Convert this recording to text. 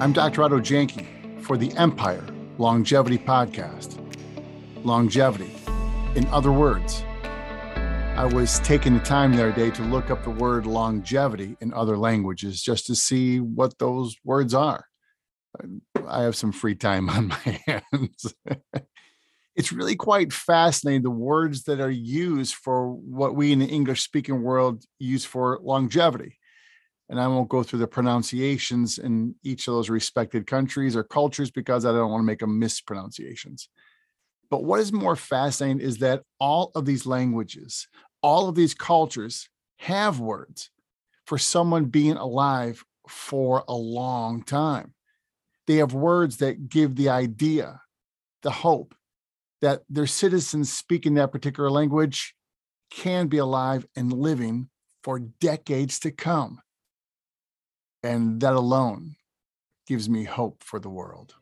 I'm Dr. Otto Janke for the Empire Longevity Podcast. Longevity. In other words, I was taking the time the other day to look up the word longevity in other languages just to see what those words are. I have some free time on my hands. it's really quite fascinating the words that are used for what we in the English speaking world use for longevity. And I won't go through the pronunciations in each of those respected countries or cultures because I don't want to make them mispronunciations. But what is more fascinating is that all of these languages, all of these cultures have words for someone being alive for a long time. They have words that give the idea, the hope that their citizens speaking that particular language can be alive and living for decades to come. And that alone gives me hope for the world.